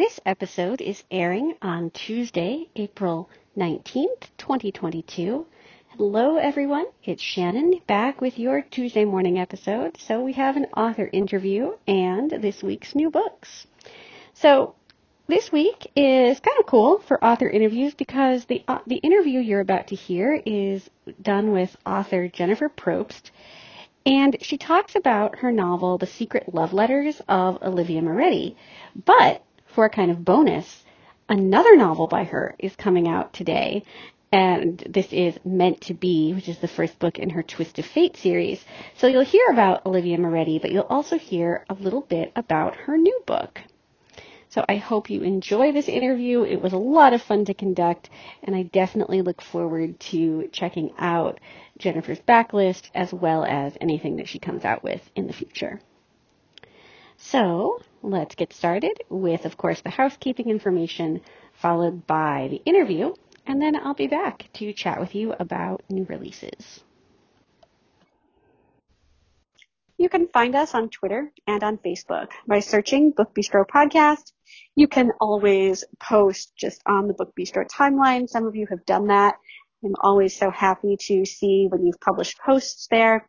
This episode is airing on Tuesday, April 19th, 2022. Hello, everyone. It's Shannon back with your Tuesday morning episode. So, we have an author interview and this week's new books. So, this week is kind of cool for author interviews because the, uh, the interview you're about to hear is done with author Jennifer Probst. And she talks about her novel, The Secret Love Letters of Olivia Moretti. But for a kind of bonus, another novel by her is coming out today. And this is Meant to Be, which is the first book in her Twist of Fate series. So you'll hear about Olivia Moretti, but you'll also hear a little bit about her new book. So I hope you enjoy this interview. It was a lot of fun to conduct, and I definitely look forward to checking out Jennifer's backlist as well as anything that she comes out with in the future. So let's get started with, of course, the housekeeping information, followed by the interview, and then I'll be back to chat with you about new releases. You can find us on Twitter and on Facebook by searching Book Bistro Podcast. You can always post just on the Book Bistro timeline. Some of you have done that. I'm always so happy to see when you've published posts there.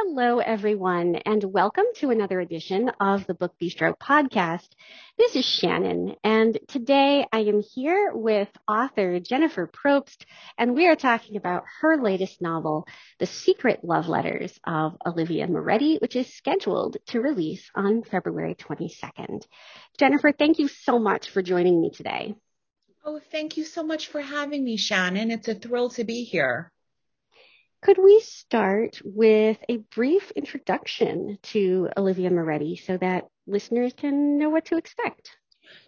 Hello, everyone, and welcome to another edition of the Book Bistro podcast. This is Shannon, and today I am here with author Jennifer Probst, and we are talking about her latest novel, The Secret Love Letters of Olivia Moretti, which is scheduled to release on February 22nd. Jennifer, thank you so much for joining me today. Oh, thank you so much for having me, Shannon. It's a thrill to be here. Could we start with a brief introduction to Olivia Moretti so that listeners can know what to expect?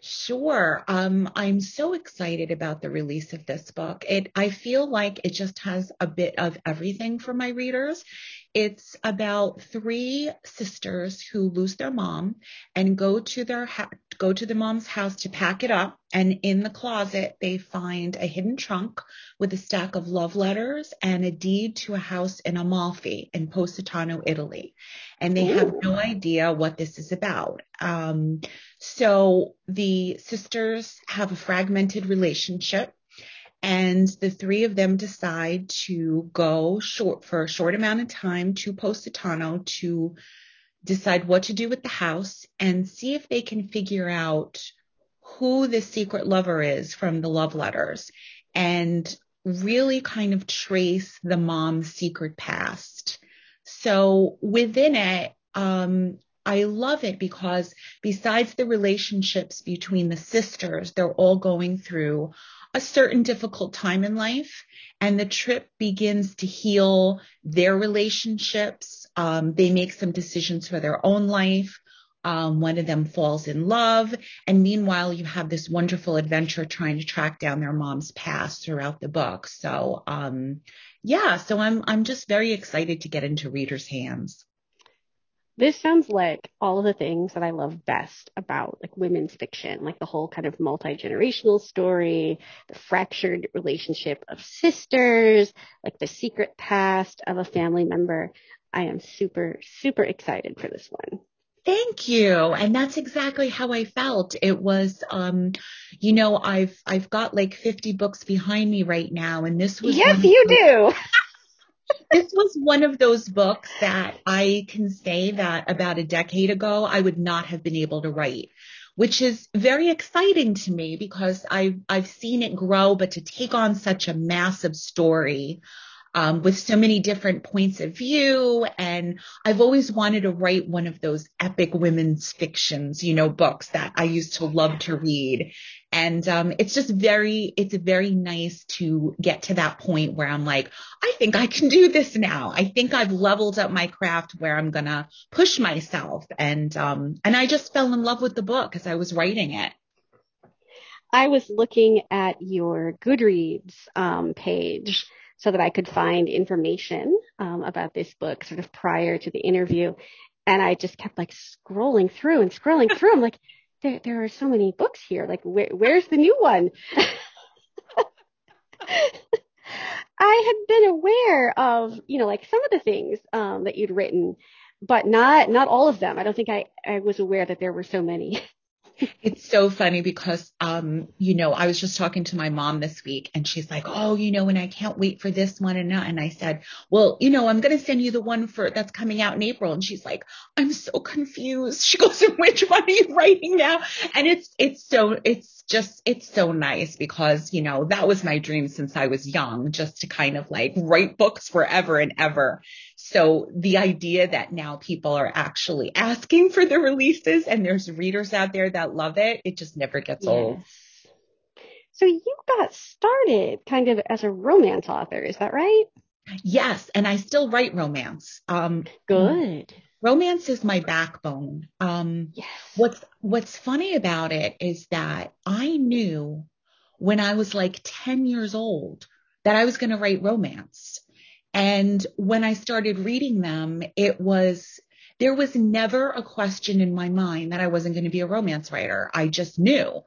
Sure. Um, I'm so excited about the release of this book. It, I feel like it just has a bit of everything for my readers. It's about three sisters who lose their mom and go to their ha- go to the mom's house to pack it up. And in the closet, they find a hidden trunk with a stack of love letters and a deed to a house in Amalfi in Positano, Italy. And they Ooh. have no idea what this is about. Um, so the sisters have a fragmented relationship and the three of them decide to go short for a short amount of time to Positano to decide what to do with the house and see if they can figure out who the secret lover is from the love letters and really kind of trace the mom's secret past. So within it, um, I love it because besides the relationships between the sisters, they're all going through a certain difficult time in life and the trip begins to heal their relationships. Um, they make some decisions for their own life. Um, one of them falls in love. And meanwhile, you have this wonderful adventure trying to track down their mom's past throughout the book. So, um, yeah, so I'm, I'm just very excited to get into readers' hands. This sounds like all of the things that I love best about like women's fiction, like the whole kind of multi-generational story, the fractured relationship of sisters, like the secret past of a family member. I am super, super excited for this one. Thank you. And that's exactly how I felt. It was, um, you know, I've, I've got like 50 books behind me right now and this was. Yes, you do. this was one of those books that I can say that about a decade ago, I would not have been able to write, which is very exciting to me because I've, I've seen it grow, but to take on such a massive story um, with so many different points of view. And I've always wanted to write one of those epic women's fictions, you know, books that I used to love to read. And um, it's just very, it's very nice to get to that point where I'm like, I think I can do this now. I think I've leveled up my craft where I'm gonna push myself. And um, and I just fell in love with the book as I was writing it. I was looking at your Goodreads um, page so that I could find information um, about this book sort of prior to the interview. And I just kept like scrolling through and scrolling through. I'm like, there, there are so many books here. Like, where, where's the new one? I had been aware of, you know, like some of the things um, that you'd written, but not not all of them. I don't think I, I was aware that there were so many. it's so funny because, um, you know, I was just talking to my mom this week and she's like, Oh, you know, and I can't wait for this one. And, and I said, well, you know, I'm going to send you the one for that's coming out in April. And she's like, I'm so confused. She goes, which one are you writing now? And it's, it's so, it's just, it's so nice because, you know, that was my dream since I was young, just to kind of like write books forever and ever. So the idea that now people are actually asking for the releases and there's readers out there that love it, it just never gets yes. old. So you got started kind of as a romance author, is that right? Yes, and I still write romance. Um, Good. Romance is my backbone. Um, yes. What's What's funny about it is that I knew when I was like 10 years old that I was going to write romance. And when I started reading them, it was, there was never a question in my mind that I wasn't going to be a romance writer. I just knew.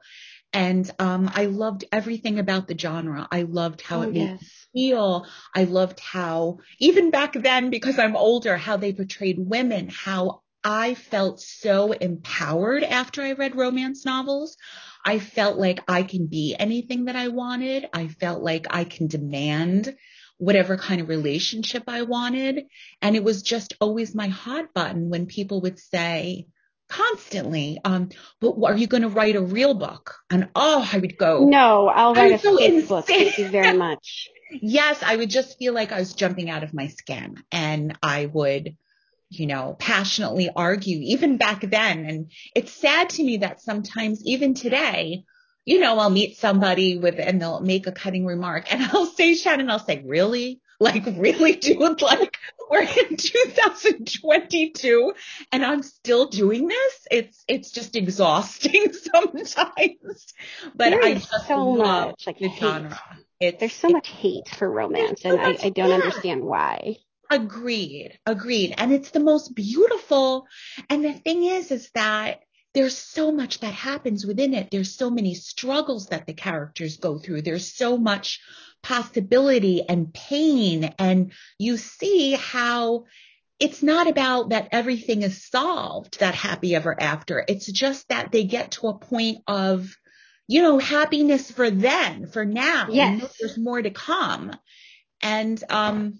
And um, I loved everything about the genre. I loved how oh, it made yes. me feel. I loved how, even back then, because I'm older, how they portrayed women, how I felt so empowered after I read romance novels. I felt like I can be anything that I wanted. I felt like I can demand whatever kind of relationship I wanted. And it was just always my hot button when people would say, constantly, um, but are you going to write a real book? And oh, I would go, no, I'll write a so book. Thank you very much. yes, I would just feel like I was jumping out of my skin and I would, you know, passionately argue even back then. And it's sad to me that sometimes even today, you know, I'll meet somebody with, and they'll make a cutting remark and I'll say, Shannon, I'll say, really? Like really dude, like we're in 2022 and I'm still doing this. It's, it's just exhausting sometimes, but there I just so love much, like the hate. genre. It's, There's so much hate for romance so and I, I don't understand why. Agreed. Agreed. And it's the most beautiful. And the thing is, is that there's so much that happens within it. There's so many struggles that the characters go through. There's so much possibility and pain. And you see how it's not about that everything is solved, that happy ever after. It's just that they get to a point of, you know, happiness for then, for now. Yes. there's more to come. And, um,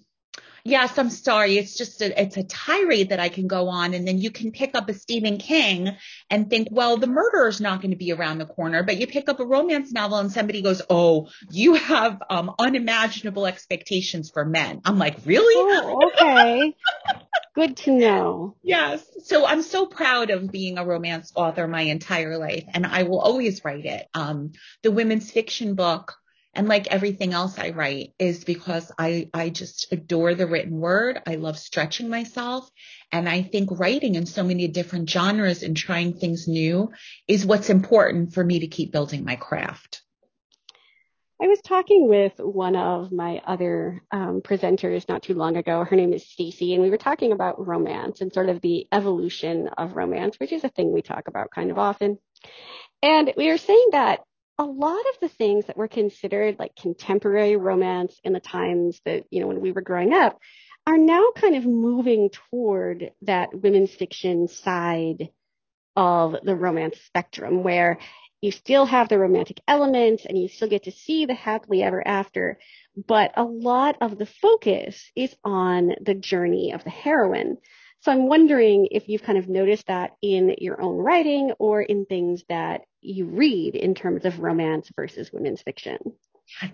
yes, I'm sorry. It's just a, it's a tirade that I can go on. And then you can pick up a Stephen King and think, well, the murderer is not going to be around the corner, but you pick up a romance novel and somebody goes, Oh, you have um, unimaginable expectations for men. I'm like, really? Oh, okay. Good to know. Yes. So I'm so proud of being a romance author my entire life and I will always write it. Um, the women's fiction book and like everything else I write is because I, I just adore the written word. I love stretching myself. And I think writing in so many different genres and trying things new is what's important for me to keep building my craft. I was talking with one of my other um, presenters not too long ago. Her name is Stacy, and we were talking about romance and sort of the evolution of romance, which is a thing we talk about kind of often. And we were saying that a lot of the things that were considered like contemporary romance in the times that, you know, when we were growing up are now kind of moving toward that women's fiction side of the romance spectrum where you still have the romantic elements and you still get to see the happily ever after, but a lot of the focus is on the journey of the heroine. So I'm wondering if you've kind of noticed that in your own writing or in things that you read in terms of romance versus women's fiction.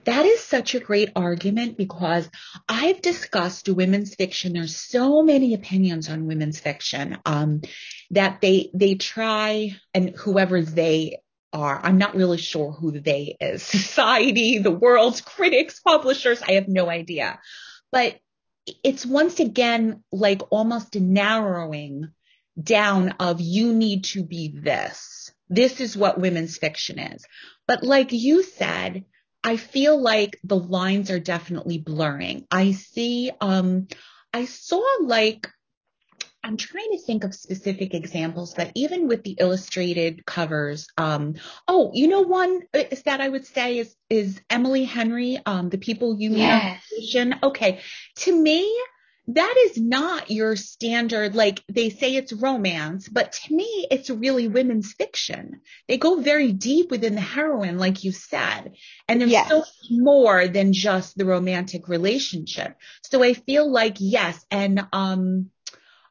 That is such a great argument because I've discussed women's fiction. There's so many opinions on women's fiction um, that they they try and whoever they are, I'm not really sure who they is. Society, the world, critics, publishers, I have no idea. But it's once again like almost a narrowing down of you need to be this. This is what women's fiction is. But like you said, I feel like the lines are definitely blurring. I see, um, I saw like I'm trying to think of specific examples, but even with the illustrated covers, um, oh, you know, one is that I would say is, is Emily Henry, um, the people you meet yes. Okay. To me, that is not your standard, like they say it's romance, but to me, it's really women's fiction. They go very deep within the heroine, like you said, and there's yes. so much more than just the romantic relationship. So I feel like, yes. And, um,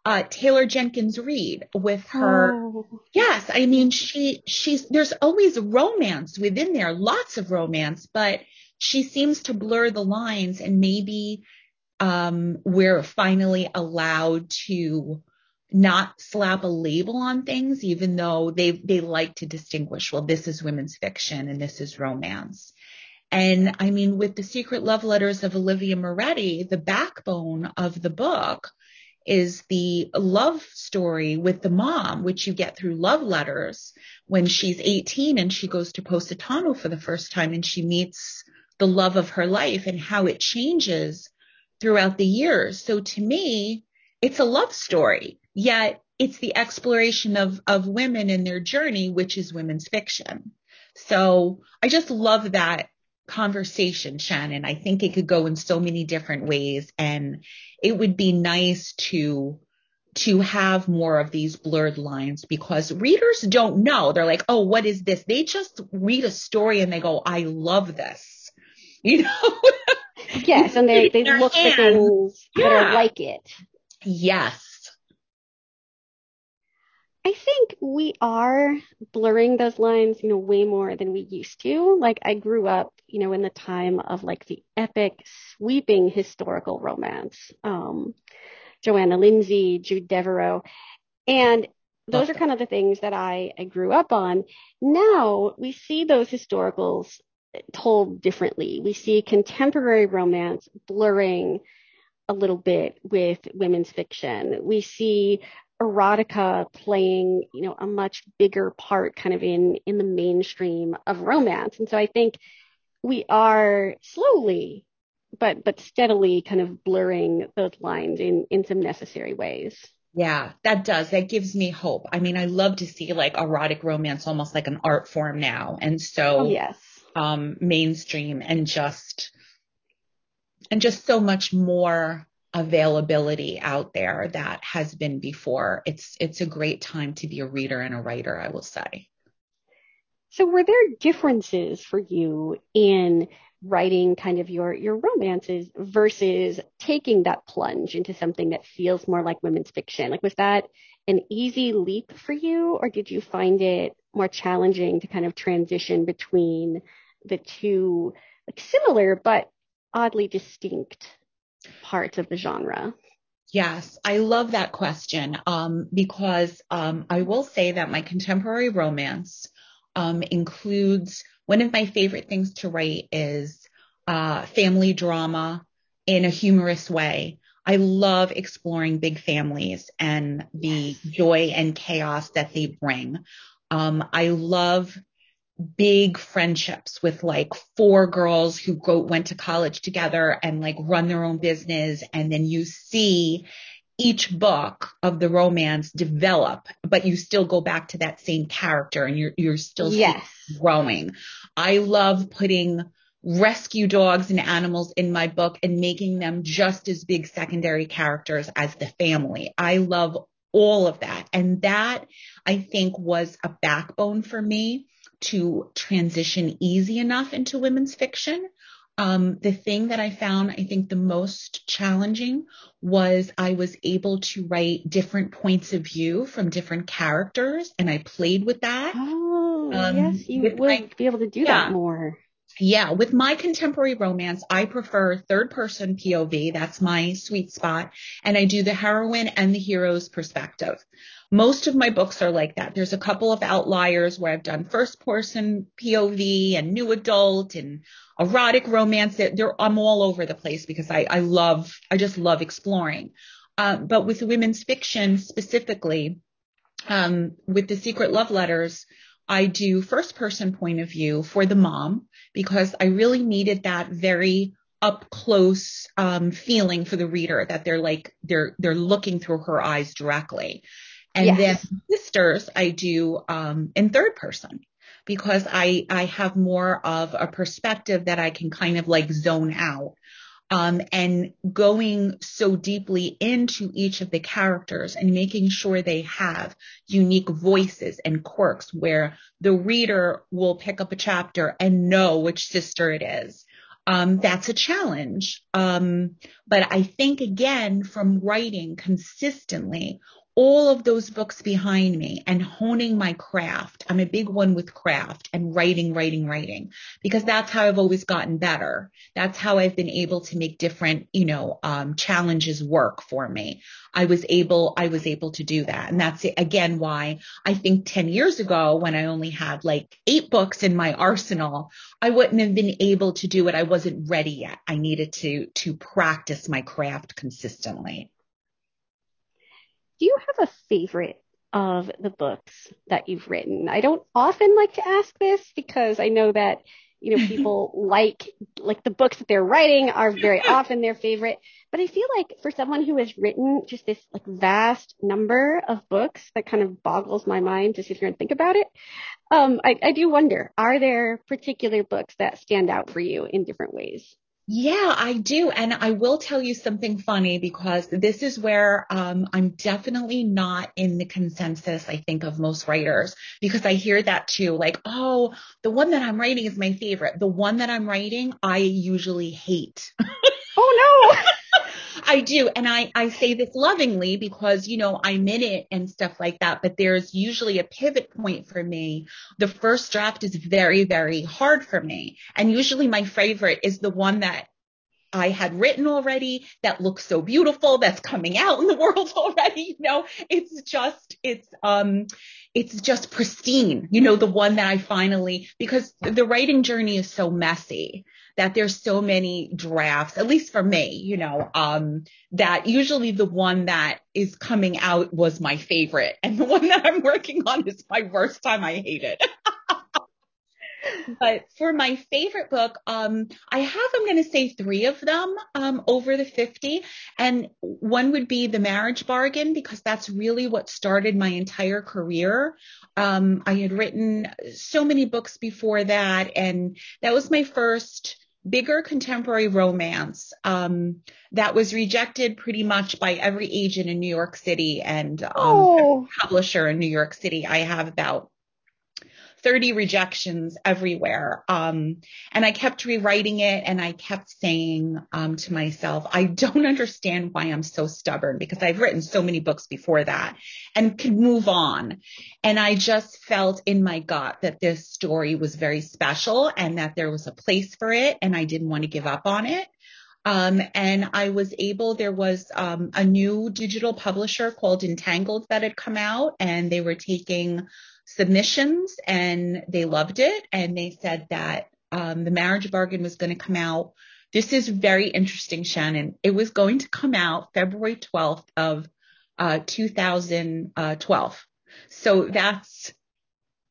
uh, Taylor Jenkins Reid with her. Oh. Yes, I mean she she's there's always romance within there, lots of romance, but she seems to blur the lines and maybe um, we're finally allowed to not slap a label on things, even though they they like to distinguish. Well, this is women's fiction and this is romance. And I mean, with the secret love letters of Olivia Moretti, the backbone of the book is the love story with the mom, which you get through love letters when she's 18 and she goes to Positano for the first time and she meets the love of her life and how it changes throughout the years. So to me, it's a love story, yet it's the exploration of, of women and their journey, which is women's fiction. So I just love that conversation, Shannon. I think it could go in so many different ways and it would be nice to to have more of these blurred lines because readers don't know. They're like, "Oh, what is this?" They just read a story and they go, "I love this." You know? Yes, and they they look for things yeah. that are like it. Yes. I think we are blurring those lines, you know, way more than we used to. Like I grew up, you know, in the time of like the epic sweeping historical romance. Um, Johanna Lindsey, Jude Deveraux. And those are kind of the things that I, I grew up on. Now we see those historicals told differently. We see contemporary romance blurring a little bit with women's fiction. We see erotica playing, you know, a much bigger part kind of in in the mainstream of romance. And so I think we are slowly but but steadily kind of blurring those lines in in some necessary ways. Yeah, that does. That gives me hope. I mean, I love to see like erotic romance almost like an art form now. And so oh, yes. Um mainstream and just and just so much more availability out there that has been before. It's it's a great time to be a reader and a writer, I will say. So were there differences for you in writing kind of your your romances versus taking that plunge into something that feels more like women's fiction? Like was that an easy leap for you or did you find it more challenging to kind of transition between the two like similar but oddly distinct parts of the genre? Yes, I love that question um, because um, I will say that my contemporary romance um, includes one of my favorite things to write is uh, family drama in a humorous way. I love exploring big families and the yes. joy and chaos that they bring. Um, I love big friendships with like four girls who go went to college together and like run their own business and then you see each book of the romance develop but you still go back to that same character and you're you're still yes. growing i love putting rescue dogs and animals in my book and making them just as big secondary characters as the family i love all of that and that i think was a backbone for me to transition easy enough into women's fiction. Um, the thing that I found, I think, the most challenging was I was able to write different points of view from different characters, and I played with that. Oh, um, yes, you my, be able to do yeah, that more. Yeah, with my contemporary romance, I prefer third person POV. That's my sweet spot. And I do the heroine and the hero's perspective. Most of my books are like that. There's a couple of outliers where I've done first person POV and new adult and erotic romance. They're, I'm all over the place because I, I love, I just love exploring. Um, but with women's fiction specifically, um, with the secret love letters, I do first person point of view for the mom because I really needed that very up close um, feeling for the reader that they're like they're they're looking through her eyes directly. And yes. then sisters I do um, in third person because I I have more of a perspective that I can kind of like zone out um, and going so deeply into each of the characters and making sure they have unique voices and quirks where the reader will pick up a chapter and know which sister it is. Um, that's a challenge. Um, but I think again, from writing consistently, all of those books behind me and honing my craft. I'm a big one with craft and writing, writing, writing, because that's how I've always gotten better. That's how I've been able to make different, you know, um, challenges work for me. I was able, I was able to do that. And that's again why I think 10 years ago when I only had like eight books in my arsenal, I wouldn't have been able to do it. I wasn't ready yet. I needed to, to practice my craft consistently do you have a favorite of the books that you've written? I don't often like to ask this because I know that you know people like like the books that they're writing are very often their favorite but i feel like for someone who has written just this like vast number of books that kind of boggles my mind to sit here and think about it um I, I do wonder are there particular books that stand out for you in different ways yeah, I do. And I will tell you something funny because this is where um, I'm definitely not in the consensus, I think, of most writers because I hear that too. Like, oh, the one that I'm writing is my favorite. The one that I'm writing, I usually hate. oh, no. I do. And I, I say this lovingly because, you know, I'm in it and stuff like that. But there's usually a pivot point for me. The first draft is very, very hard for me. And usually my favorite is the one that I had written already that looks so beautiful that's coming out in the world already. You know, it's just, it's, um, it's just pristine, you know, the one that I finally, because the writing journey is so messy that there's so many drafts, at least for me, you know, um, that usually the one that is coming out was my favorite and the one that I'm working on is my worst time. I hate it. but for my favorite book, um, I have, I'm going to say three of them, um, over the 50. And one would be The Marriage Bargain, because that's really what started my entire career. Um, I had written so many books before that, and that was my first bigger contemporary romance um, that was rejected pretty much by every agent in New York City and um, oh. publisher in New York City. I have about 30 rejections everywhere. Um, and I kept rewriting it and I kept saying um, to myself, I don't understand why I'm so stubborn because I've written so many books before that and could move on. And I just felt in my gut that this story was very special and that there was a place for it and I didn't want to give up on it. Um, and I was able, there was um, a new digital publisher called Entangled that had come out and they were taking submissions and they loved it. And they said that um, the marriage bargain was going to come out. This is very interesting, Shannon. It was going to come out February 12th of uh, 2012. So that's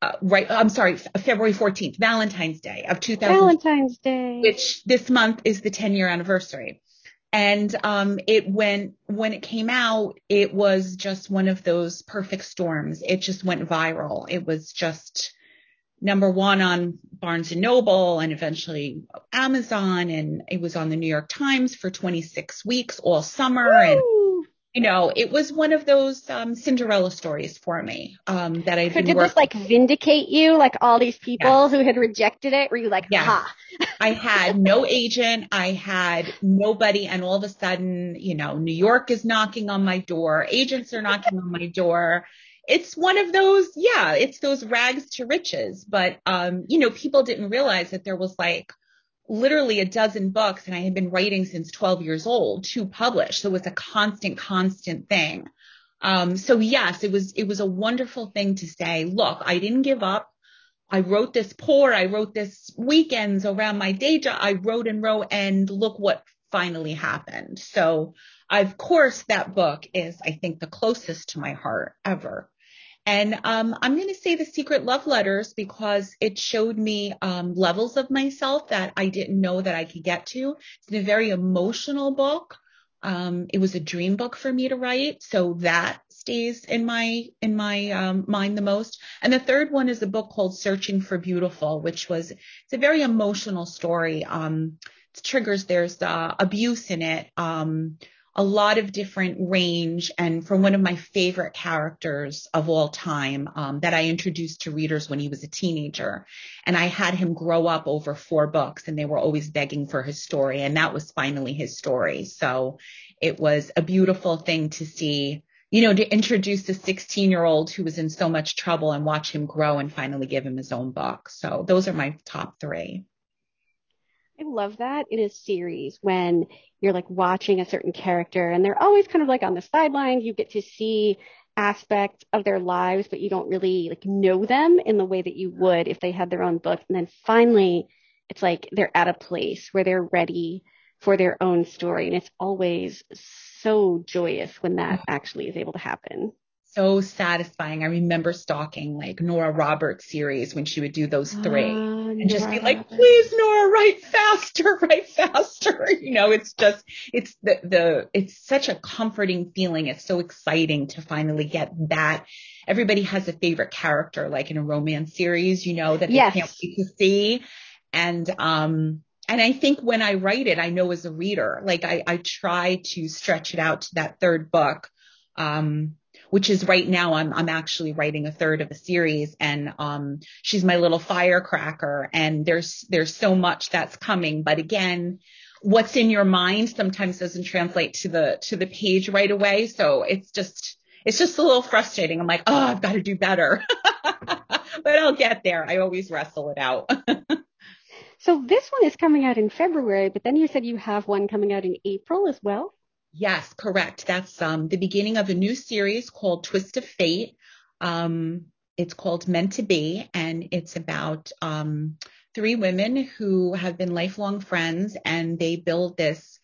uh, right. I'm sorry, February 14th, Valentine's Day of 2000. Valentine's Day. Which this month is the 10 year anniversary. And um, it went when it came out, it was just one of those perfect storms. It just went viral. It was just number one on Barnes and Noble and eventually Amazon, and it was on the New York Times for 26 weeks all summer. Woo! And you know, it was one of those um, Cinderella stories for me um, that I so did this like vindicate you, like all these people yes. who had rejected it? Were you like, yes. ha? I had no agent, I had nobody, and all of a sudden, you know, New York is knocking on my door, agents are knocking on my door. It's one of those, yeah, it's those rags to riches. But um, you know, people didn't realize that there was like literally a dozen books and I had been writing since 12 years old to publish. So it was a constant, constant thing. Um, so yes, it was, it was a wonderful thing to say, look, I didn't give up. I wrote this pour. I wrote this weekends around my day job. I wrote and wrote and look what finally happened. So of course that book is, I think, the closest to my heart ever. And um, I'm going to say the secret love letters because it showed me um, levels of myself that I didn't know that I could get to. It's a very emotional book. Um, it was a dream book for me to write, so that stays in my in my um, mind the most. And the third one is a book called Searching for Beautiful, which was it's a very emotional story. Um, it triggers there's uh, abuse in it. Um, a lot of different range and from one of my favorite characters of all time um, that I introduced to readers when he was a teenager. And I had him grow up over four books and they were always begging for his story. And that was finally his story. So it was a beautiful thing to see, you know, to introduce a 16 year old who was in so much trouble and watch him grow and finally give him his own book. So those are my top three. I love that in a series when you're like watching a certain character and they're always kind of like on the sidelines. You get to see aspects of their lives, but you don't really like know them in the way that you would if they had their own book. And then finally, it's like they're at a place where they're ready for their own story. And it's always so joyous when that actually is able to happen so satisfying. I remember stalking like Nora Roberts series when she would do those three uh, and just be like, please, Nora, write faster, write faster. You know, it's just, it's the, the, it's such a comforting feeling. It's so exciting to finally get that. Everybody has a favorite character, like in a romance series, you know, that they yes. can't wait to see. And, um, and I think when I write it, I know as a reader, like I, I try to stretch it out to that third book. Um, which is right now I'm I'm actually writing a third of a series. And um she's my little firecracker. And there's there's so much that's coming. But again what's in your mind sometimes doesn't translate to the to the page right away. So it's just it's just a little frustrating. I'm like oh I've got to do better. But I'll get there. I always wrestle it out So this one is coming out in February, but then you said you have one coming out in April as well? Yes, correct. That's um, the beginning of a new series called Twist of Fate. Um, it's called Meant to Be, and it's about um, three women who have been lifelong friends, and they build this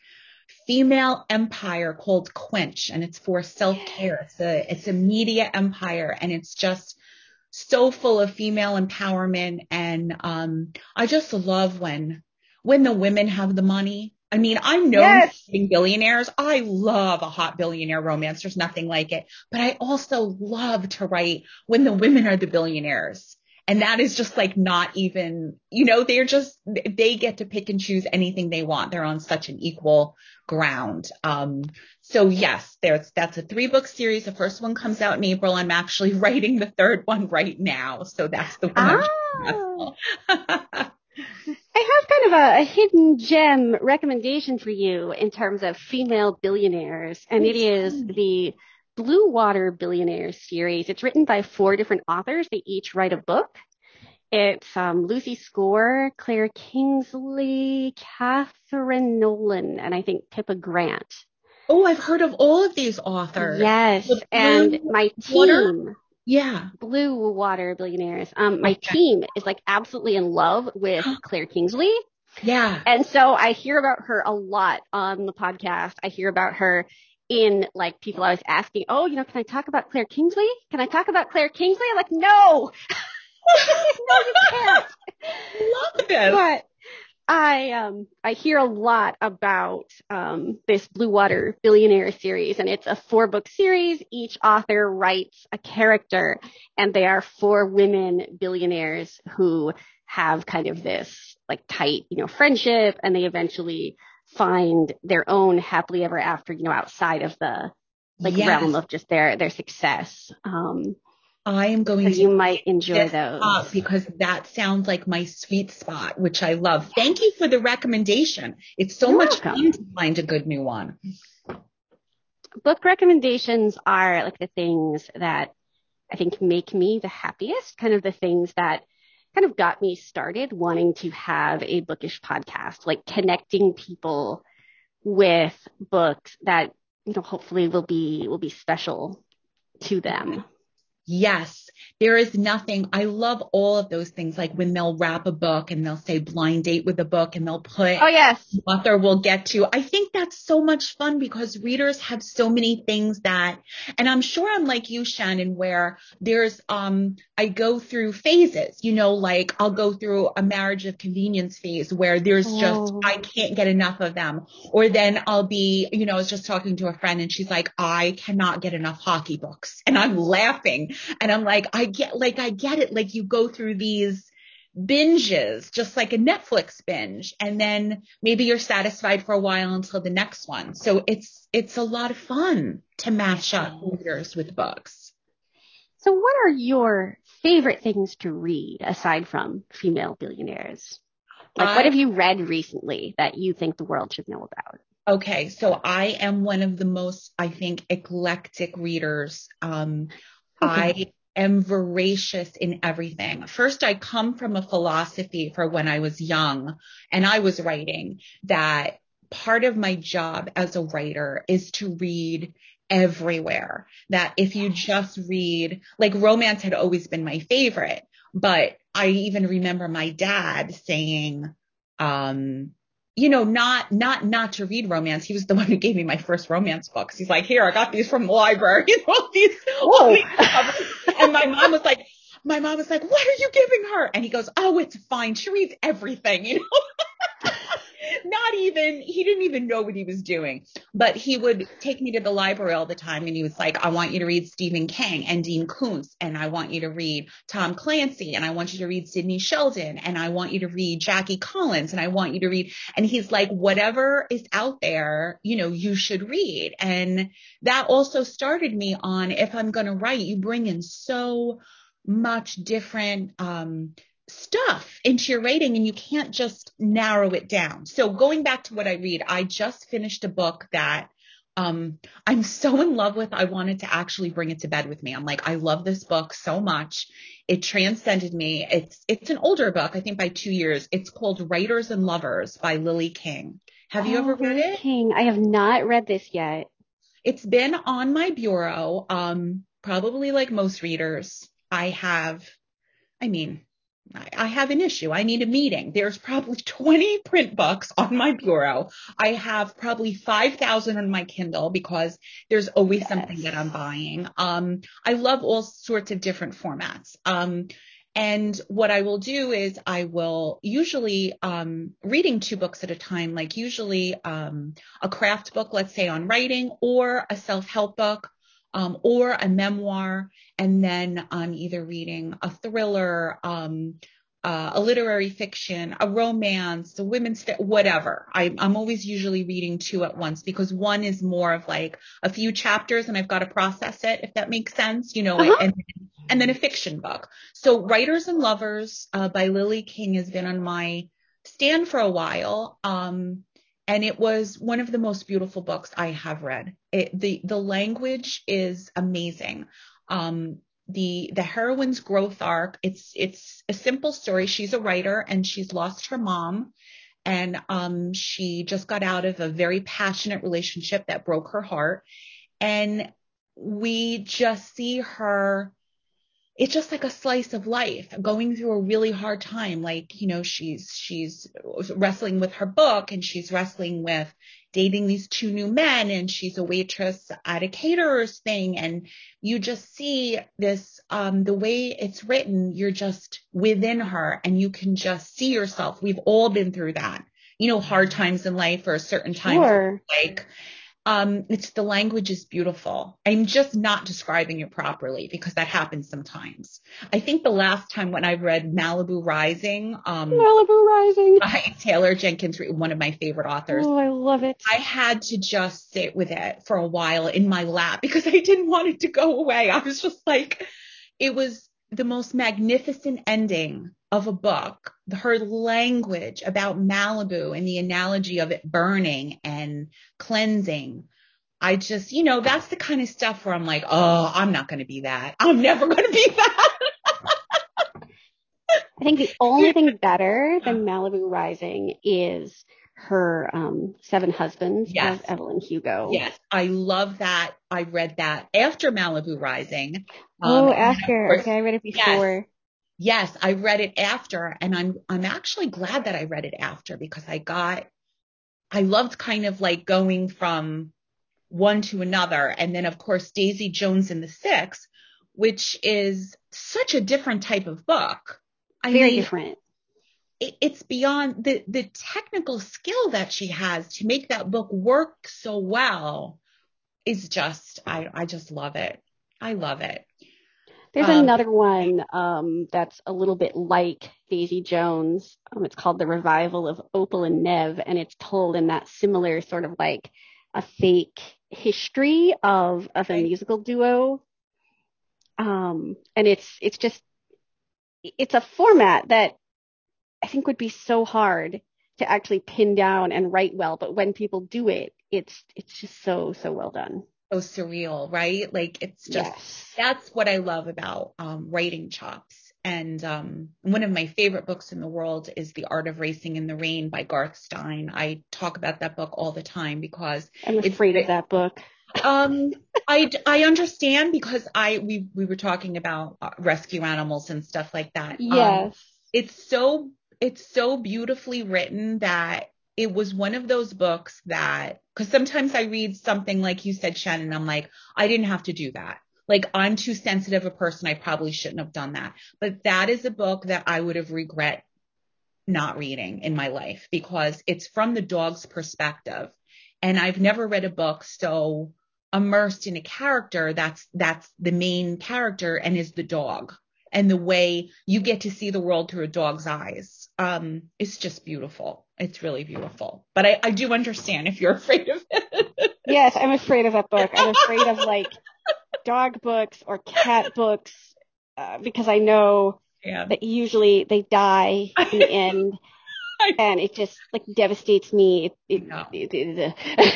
female empire called Quench, and it's for self care. It's a it's a media empire, and it's just so full of female empowerment. And um, I just love when when the women have the money I mean, I'm known yes. billionaires. I love a hot billionaire romance. There's nothing like it. But I also love to write when the women are the billionaires. And that is just like not even, you know, they're just, they get to pick and choose anything they want. They're on such an equal ground. Um, so yes, there's, that's a three book series. The first one comes out in April. I'm actually writing the third one right now. So that's the one. Ah. I have kind of a, a, hidden gem recommendation for you in terms of female billionaires, and it is the Blue Water Billionaires series. It's written by four different authors. They each write a book. It's um, Lucy Score, Claire Kingsley, Kathryn Nolan, and I think Pippa Grant. Oh, I've heard of all of these authors. Yes, and my team. Yeah. Blue Water Billionaires. Um, my okay. team is like absolutely in love with Claire Kingsley. Yeah. And so I hear about her a lot on the podcast. I hear about her in like people always asking, oh, you know, can I talk about Claire Kingsley? Can I talk about Claire Kingsley? I'm like, no. no, you can't. Love this. But I um I hear a lot about um this Blue Water Billionaire series and it's a four book series. Each author writes a character and they are four women billionaires who have kind of this like tight, you know, friendship and they eventually find their own happily ever after, you know, outside of the like Yes. realm of just their their success. Um, I am going so to you might enjoy those. because that sounds like my sweet spot, which I love. Thank you for the recommendation. It's so You're much welcome. fun to find a good new one. book recommendations are like the things that I think make me the happiest, kind of the things that kind of got me started wanting to have a bookish podcast, like connecting people with books that, you know, hopefully will be, will be special to them. Yes, there is nothing. I love all of those things, like when they'll wrap a book and they'll say blind date with a book and they'll put Oh yes. author we'll get to. I think that's so much fun because readers have so many things that, and I'm sure I'm like you, Shannon, where there's, um, I go through phases, you know, like I'll go through a marriage of convenience phase where there's just, Oh. I can't get enough of them. Or then I'll be, you know, I was just talking to a friend and she's like, I cannot get enough hockey books. And I'm laughing and I'm like, I get, like, I get it. Like you go through these, binges, just like a Netflix binge. And then maybe you're satisfied for a while until the next one. So it's, it's a lot of fun to match up readers with books. So what are your favorite things to read aside from female billionaires? Like what have you read recently that you think the world should know about? Okay. So I am one of the most, I think, eclectic readers. Um, I am voracious in everything. First, I come from a philosophy for when I was young and I was writing that part of my job as a writer is to read everywhere. That if you just read, like romance had always been my favorite, but I even remember my dad saying, um, you know, not, not, not to read romance. He was the one who gave me my first romance books. He's like, here, I got these from the library. You know, these, all these and my mom was like, my mom was like, what are you giving her? And he goes, oh, it's fine. She reads everything, you know? Not even, he didn't even know what he was doing, but he would take me to the library all the time and he was like, I want you to read Stephen King and Dean Koontz and I want you to read Tom Clancy and I want you to read Sidney Sheldon and I want you to read Jackie Collins and I want you to read, and he's like, whatever is out there, you know, you should read. And that also started me on if I'm going to write, you bring in so much different, um, stuff into your rating and you can't just narrow it down. So going back to what I read, I just finished a book that um I'm so in love with. I wanted to actually bring it to bed with me. I'm like, I love this book so much. It transcended me. It's it's an older book, I think by 2 years. It's called Writers and Lovers by Lily King. Have you Oh, ever read it? King. I have not read this yet. It's been on my bureau. Um, probably like most readers, I have, I mean, I, have an issue. I need a meeting. There's probably 20 print books on my bureau. I have probably 5,000 on my Kindle because there's always Yes. something that I'm buying. Um, I love all sorts of different formats. Um, and what I will do is I will usually um, reading two books at a time, like usually um, a craft book, let's say on writing, or a self-help book, um, or a memoir, and then I'm either reading a thriller, um, uh, a literary fiction, a romance, a women's, fi- whatever. I, I'm always usually reading two at once because one is more of like a few chapters and I've got to process it, if that makes sense, you know, Uh-huh. and, and then a fiction book. So Writers and Lovers uh, by Lily King has been on my stand for a while. Um, and it was one of the most beautiful books I have read. It, the the language is amazing. Um, the the heroine's growth arc. It's it's a simple story. She's a writer and she's lost her mom, and um, she just got out of a very passionate relationship that broke her heart, and we just see her it's just like a slice of life going through a really hard time like you know she's she's wrestling with her book and she's wrestling with dating these two new men and she's a waitress at a caterer's thing and you just see this um the way it's written you're just within her and you can just see yourself we've all been through that you know hard times in life or a certain time Sure. like Um, it's the language is beautiful. I'm just not describing it properly because that happens sometimes. I think the last time when I read Malibu Rising, um, Malibu Rising by Taylor Jenkins, one of my favorite authors. Oh, I love it. I had to just sit with it for a while in my lap because I didn't want it to go away. I was just like, it was the most magnificent ending of a book. Her language about Malibu and the analogy of it burning and cleansing. I just, you know, that's the kind of stuff where I'm like, oh, I'm not going to be that. I'm never going to be that. I think the only thing better than Malibu Rising is her um, Seven Husbands yes. of Evelyn Hugo. Yes, I love that. I read that after Malibu Rising. Oh, um, after. Course, okay, I read it before. Yes. yes, I read it after, and I'm I'm actually glad that I read it after because I got I loved kind of like going from one to another, and then of course Daisy Jones and the Six, which is such a different type of book. I Very mean, different it, it's beyond the the technical skill that she has to make that book work so well is just I I just love it. I love it. There's um, another one um, that's a little bit like Daisy Jones. Um, it's called The Revival of Opal and Nev, and it's told in that similar sort of like a fake history of of a musical duo. Um, and it's it's just it's a format that I think would be so hard to actually pin down and write well. But when people do it, it's it's just so so well done. So surreal, right? Like it's just yes. that's what I love about um, writing chops. And um, one of my favorite books in the world is The Art of Racing in the Rain by Garth Stein. I talk about that book all the time because I'm afraid of that book. Um, I, I understand because I we we were talking about uh, rescue animals and stuff like that. Um, yes. Um, it's so it's so beautifully written that it was one of those books that, cause sometimes I read something like you said, Shannon, I'm like, I didn't have to do that. Like I'm too sensitive a person. I probably shouldn't have done that. But that is a book that I would have regret not reading in my life because it's from the dog's perspective. And I've never read a book so immersed in a character that's, that's the main character and is the dog and the way you get to see the world through a dog's eyes. Um, it's just beautiful. It's really beautiful. But I, I do understand if you're afraid of it. yes, I'm afraid of that book. I'm afraid of like dog books or cat books uh, because I know yeah. that usually they die in the end. and it just like devastates me. It, it, it,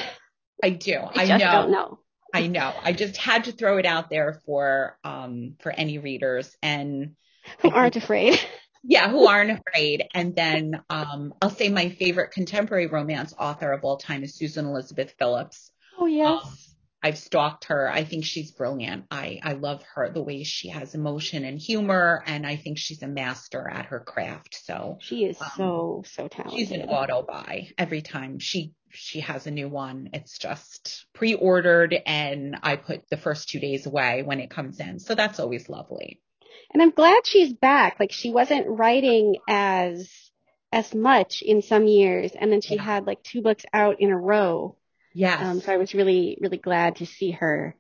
I do. I, I know. don't know. I know. I just had to throw it out there for um for any readers and who aren't afraid. Yeah, who aren't afraid. And then um I'll say my favorite contemporary romance author of all time is Susan Elizabeth Phillips. Oh yes. Um, I've stalked her. I think she's brilliant. I, I love her, the way she has emotion and humor, and I think she's a master at her craft. So she is um, so, so talented. She's an auto buy every time she she has a new one. It's just pre-ordered and I put the first two days away when it comes in. So that's always lovely. And I'm glad she's back. Like she wasn't writing as, as much in some years. And then she yeah. had like two books out in a row. Yes. Um, so I was really, really glad to see her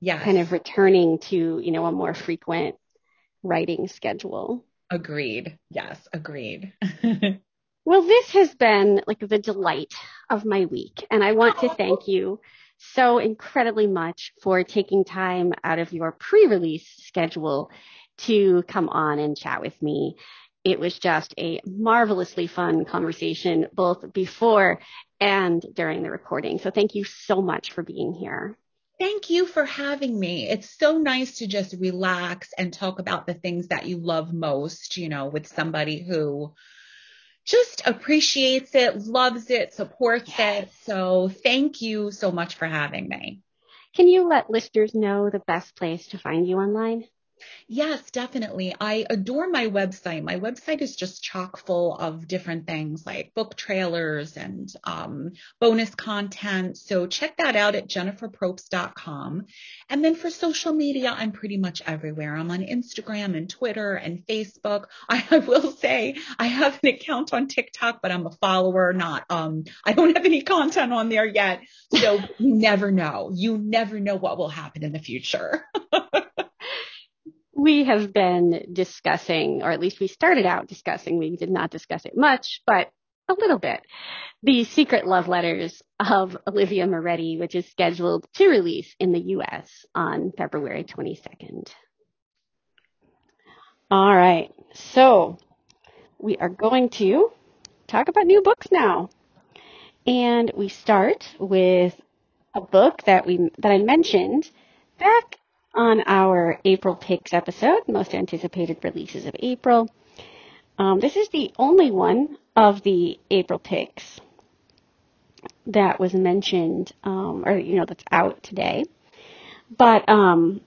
yes. kind of returning to, you know, a more frequent writing schedule. Agreed. Yes, agreed. Well, this has been like the delight of my week, and I want to thank you so incredibly much for taking time out of your pre-release schedule to come on and chat with me. It was just a marvelously fun conversation both before and during the recording. So thank you so much for being here. Thank you for having me. It's so nice to just relax and talk about the things that you love most, you know, with somebody who just appreciates it, loves it, supports yes. it. So thank you so much for having me. Can you let listeners know the best place to find you online? Yes, definitely. I adore my website. My website is just chock full of different things like book trailers and um, bonus content. So check that out at jenniferprobst.com. And then for social media, I'm pretty much everywhere. I'm on Instagram and Twitter and Facebook. I, I will say I have an account on TikTok, but I'm a follower, not, um, I don't have any content on there yet. So you never know. You never know what will happen in the future. we have been discussing, or at least we started out discussing, we did not discuss it much, but a little bit, the secret love letters of Olivia Moretti, which is scheduled to release in the US on February 22nd. All right. So we are going to talk about new books now. And we start with a book that we that I mentioned back on our April picks episode, most anticipated releases of April. Um, this is the only one of the April picks that was mentioned, um, or you know, that's out today. But um,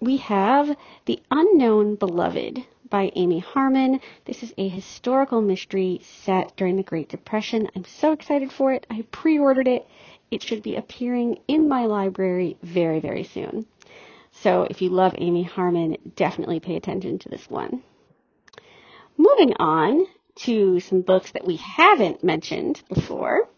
we have The Unknown Beloved by Amy Harmon. This is a historical mystery set during the Great Depression. I'm so excited for it. I pre ordered it. It should be appearing in my library very, very soon. So if you love Amy Harmon, definitely pay attention to this one. Moving on to some books that we haven't mentioned before.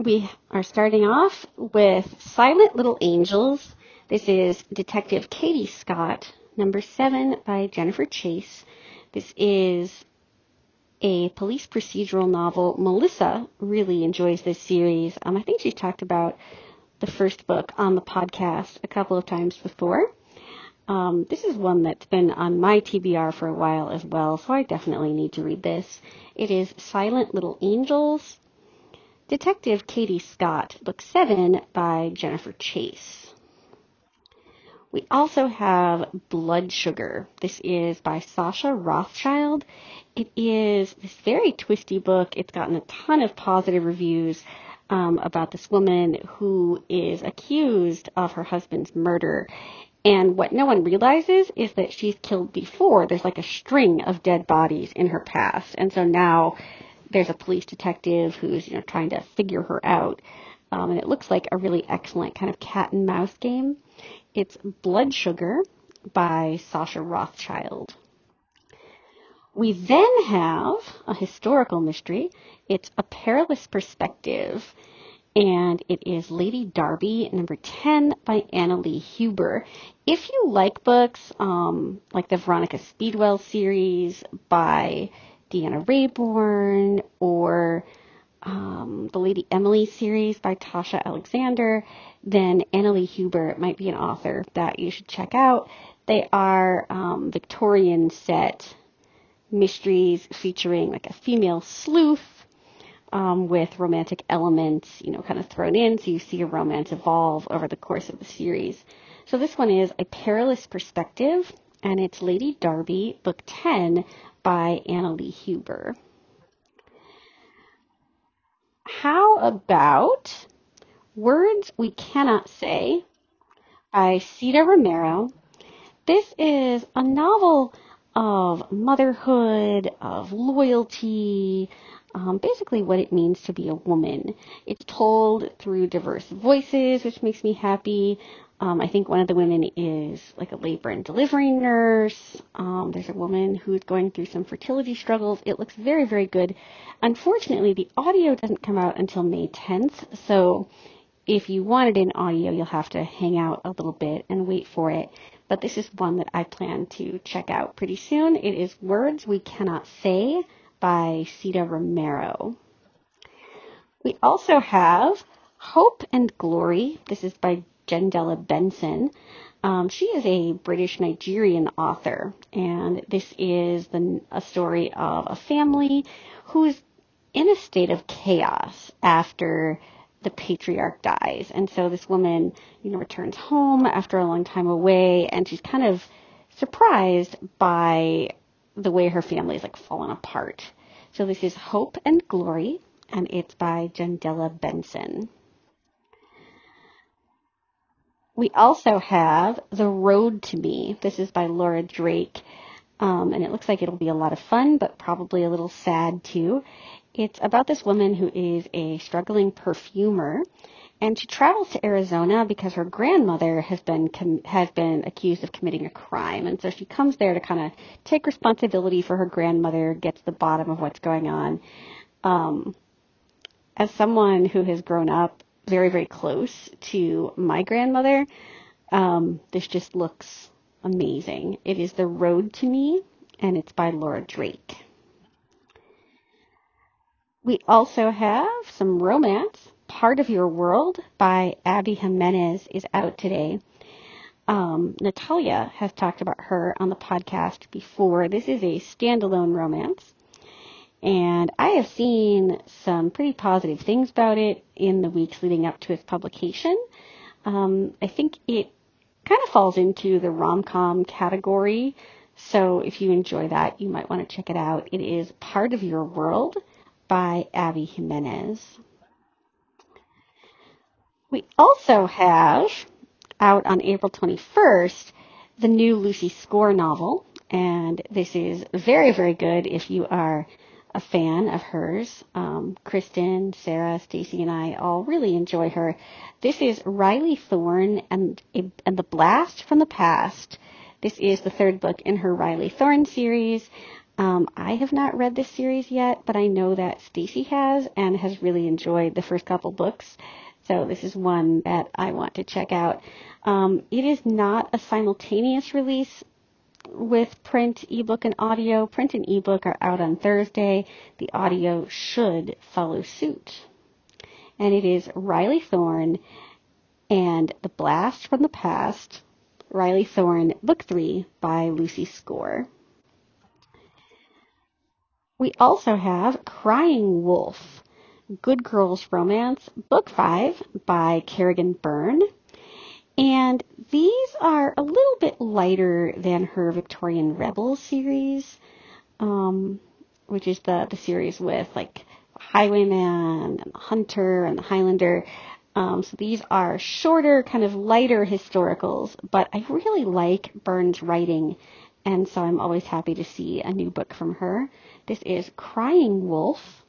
We are starting off with Silent Little Angels. This is Detective Katie Scott, number seven by Jennifer Chase. This is a police procedural novel. Melissa really enjoys this series. Um, I think she's talked about the first book on the podcast a couple of times before. Um, this is one that's been on my TBR for a while as well, so I definitely need to read this. It is Silent Little Angels, Detective Katie Scott, Book 7 by Jennifer Chase. We also have Blood Sugar. This is by Sascha Rothchild. It is this very twisty book. It's gotten a ton of positive reviews um, about this woman who is accused of her husband's murder. And what no one realizes is that she's killed before. There's like a string of dead bodies in her past. And so now there's a police detective who's, you know, trying to figure her out. Um, and it looks like a really excellent kind of cat and mouse game. It's Blood Sugar by Sascha Rothchild. We then have a historical mystery. It's A Perilous Perspective and it is Lady Darby, number 10 by Anna Lee Huber. If you like books, um, like the Veronica Speedwell series by Deanna Raybourn or um, the Lady Emily series by Tasha Alexander, then Anna Lee Huber might be an author that you should check out. They are um, Victorian set mysteries featuring like a female sleuth um, with romantic elements, you know, kind of thrown in. So you see a romance evolve over the course of the series. So this one is A Perilous Perspective, and it's Lady Darby, Book 10 by Anna Lee Huber. How about Words We Cannot Say by Sita Romero? This is a novel of motherhood, of loyalty, um, basically what it means to be a woman. It's told through diverse voices, which makes me happy. Um, I think one of the women is like a labor and delivery nurse. Um, there's a woman who's going through some fertility struggles. It looks very, very good. Unfortunately, the audio doesn't come out until May 10th, so if you wanted an audio, you'll have to hang out a little bit and wait for it. But this is one that I plan to check out pretty soon. It is Words We Cannot Say by Sita Romero. We also have Hope and Glory. This is by Jendella Benson. Um, she is a British Nigerian author, and this is the, a story of a family who's in a state of chaos after the patriarch dies. And so this woman, you know, returns home after a long time away, and she's kind of surprised by the way her family is like fallen apart. So this is Hope and Glory, and it's by Jendella Benson. We also have The Road to Me. This is by Laura Drake. Um, and it looks like it'll be a lot of fun, but probably a little sad too. It's about this woman who is a struggling perfumer, and she travels to Arizona because her grandmother has been com- has been accused of committing a crime, and so she comes there to kind of take responsibility for her grandmother, get to the bottom of what's going on. Um, as someone who has grown up very very close to my grandmother, um, this just looks amazing. It is The Road to Me, and it's by Laura Drake. We also have some romance. Part of Your World by Abby Jimenez is out today. Um, Natalia has talked about her on the podcast before. This is a standalone romance. And I have seen some pretty positive things about it in the weeks leading up to its publication. Um, I think it kind of falls into the rom com category. So if you enjoy that, you might want to check it out. It is Part of Your World by Abby Jimenez. We also have out on April 21st the new Lucy Score novel, and this is very, very good if you are a fan of hers. Um, Kristen, Sarah, Stacy, and I all really enjoy her. This is Riley Thorne and, and the Blast from the Past. This is the third book in her Riley Thorne series. Um, I have not read this series yet, but I know that Stacy has and has really enjoyed the first couple books. So this is one that I want to check out. Um, it is not a simultaneous release with print, ebook, and audio. Print and ebook are out on Thursday. The audio should follow suit. And it is Riley Thorne and The Blast from the Past, Riley Thorne, Book 3 by Lucy Score. We also have Crying Wolf, Good Girls Romance, Book 5 by Kerrigan Byrne. And these are a little bit lighter than her Victorian Rebels series, um, which is the, the series with like Highwayman and Hunter and the Highlander. Um, so these are shorter, kind of lighter historicals, but I really like Byrne's writing, and so I'm always happy to see a new book from her. This is Crying Wolf,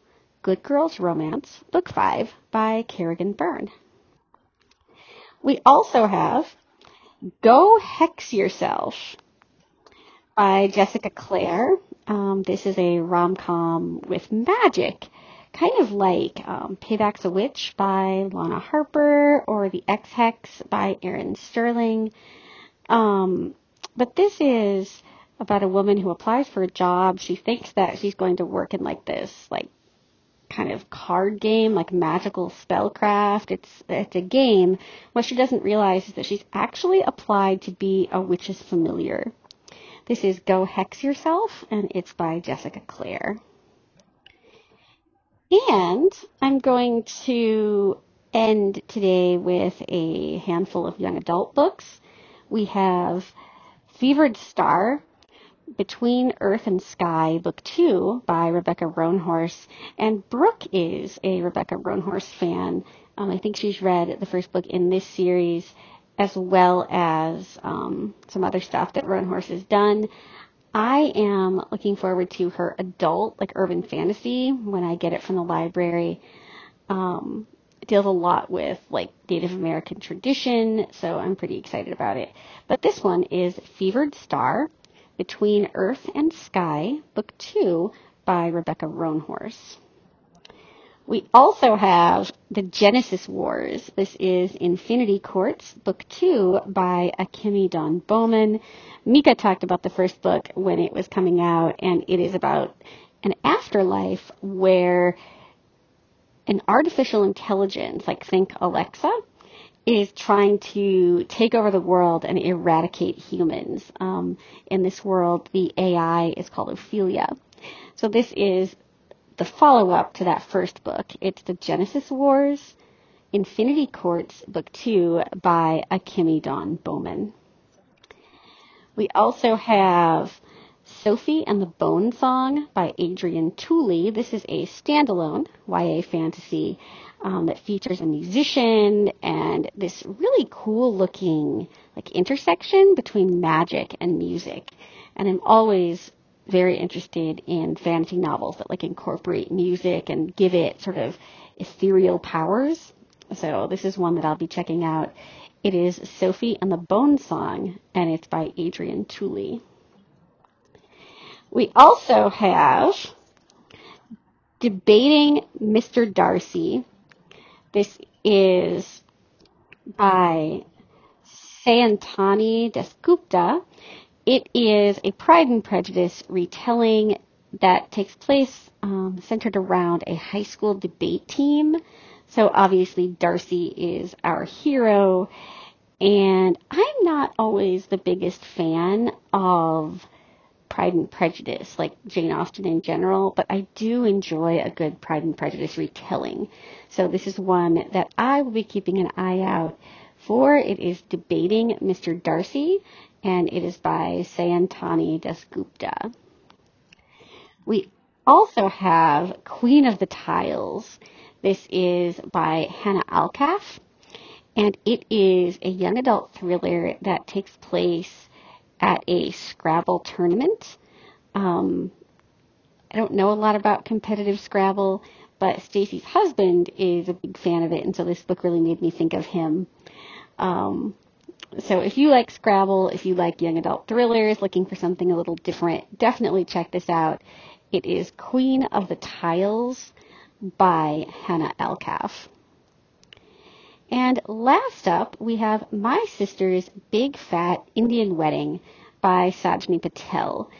Good Girls Romance, Book 5 by Kerrigan Byrne. We also have Go Hex Yourself by Jessica Clare. Um, this is a rom-com with magic, kind of like um, Payback's a Witch by Lana Harper or The Ex-Hex by Erin Sterling. Um, but this is about a woman who applies for a job. She thinks that she's going to work in like this, like kind of card game, like magical spellcraft. It's it's a game. What she doesn't realize is that she's actually applied to be a witch's familiar. This is Go Hex Yourself, and it's by Jessica Clare. And I'm going to end today with a handful of young adult books. We have Fevered Star between Earth and Sky, Book Two by Rebecca Roanhorse. And Brooke is a Rebecca Roanhorse fan. Um, I think she's read the first book in this series as well as um, some other stuff that Roanhorse has done. I am looking forward to her adult, like urban fantasy, when I get it from the library. Um, it deals a lot with like Native American tradition, so I'm pretty excited about it. But this one is Fevered Star between Earth and Sky, Book 2 by Rebecca Roanhorse. We also have The Genesis Wars. This is Infinity Courts, Book 2 by Akemi Dawn Bowman. Mika talked about the first book when it was coming out, and it is about an afterlife where an artificial intelligence, like think Alexa, is trying to take over the world and eradicate humans. Um, in this world, the AI is called Ophelia. So this is the follow-up to that first book. It's the Genesis Wars, Infinity Courts, Book 2 by Akemi Dawn Bowman. We also have Sophie and the Bone Song by Adrienne Tooley. This is a standalone YA fantasy um, that features a musician and this really cool looking like intersection between magic and music. And I'm always very interested in fantasy novels that like incorporate music and give it sort of ethereal powers. So this is one that I'll be checking out. It is Sophie and the Bone Song, and it's by Adrienne Tooley. We also have Debating Mr. Darcy. This is by Sayantani Dasgupta. It is a Pride and Prejudice retelling that takes place um, centered around a high school debate team. So obviously Darcy is our hero, and I'm not always the biggest fan of Pride and Prejudice, like Jane Austen in general, but I do enjoy a good Pride and Prejudice retelling. So this is one that I will be keeping an eye out for. It is Debating Mr. Darcy, and it is by Sayantani Dasgupta. We also have Queen of the Tiles. This is by Hanna Alkaf, and it is a young adult thriller that takes place at a Scrabble tournament. Um, I don't know a lot about competitive Scrabble, but Stacy's husband is a big fan of it, and so this book really made me think of him. Um, so if you like Scrabble, if you like young adult thrillers, looking for something a little different, definitely check this out. It is Queen of the Tiles by Hanna Alkaf. And last up, we have My Sister's Big Fat Indian Wedding by Sajni Patel.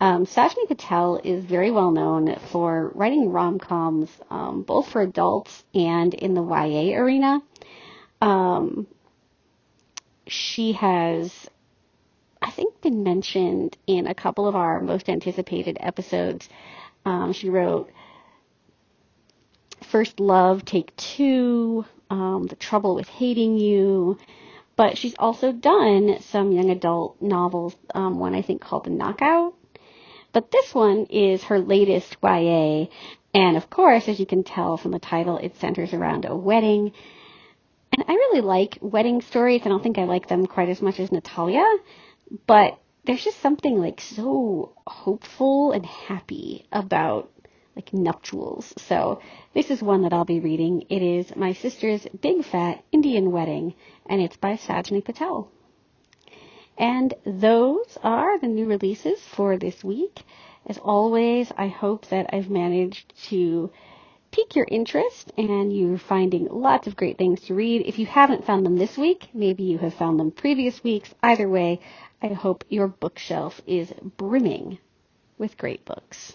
Um, Sajni Patel is very well known for writing rom-coms, um, both for adults and in the YA arena. Um, she has, I think, been mentioned in a couple of our most anticipated episodes. Um, she wrote First Love, Take Two, um, The Trouble with Hating You. But she's also done some young adult novels, um, one I think called The Knockout. But this one is her latest YA, and of course, as you can tell from the title, it centers around a wedding. And I really like wedding stories. I don't think I like them quite as much as Natalia, but there's just something like so hopeful and happy about like nuptials. So this is one that I'll be reading. It is My Sister's Big Fat Indian Wedding, and it's by Sajni Patel. And those are the new releases for this week. As always, I hope that I've managed to pique your interest and you're finding lots of great things to read. If you haven't found them this week, maybe you have found them previous weeks. Either way, I hope your bookshelf is brimming with great books.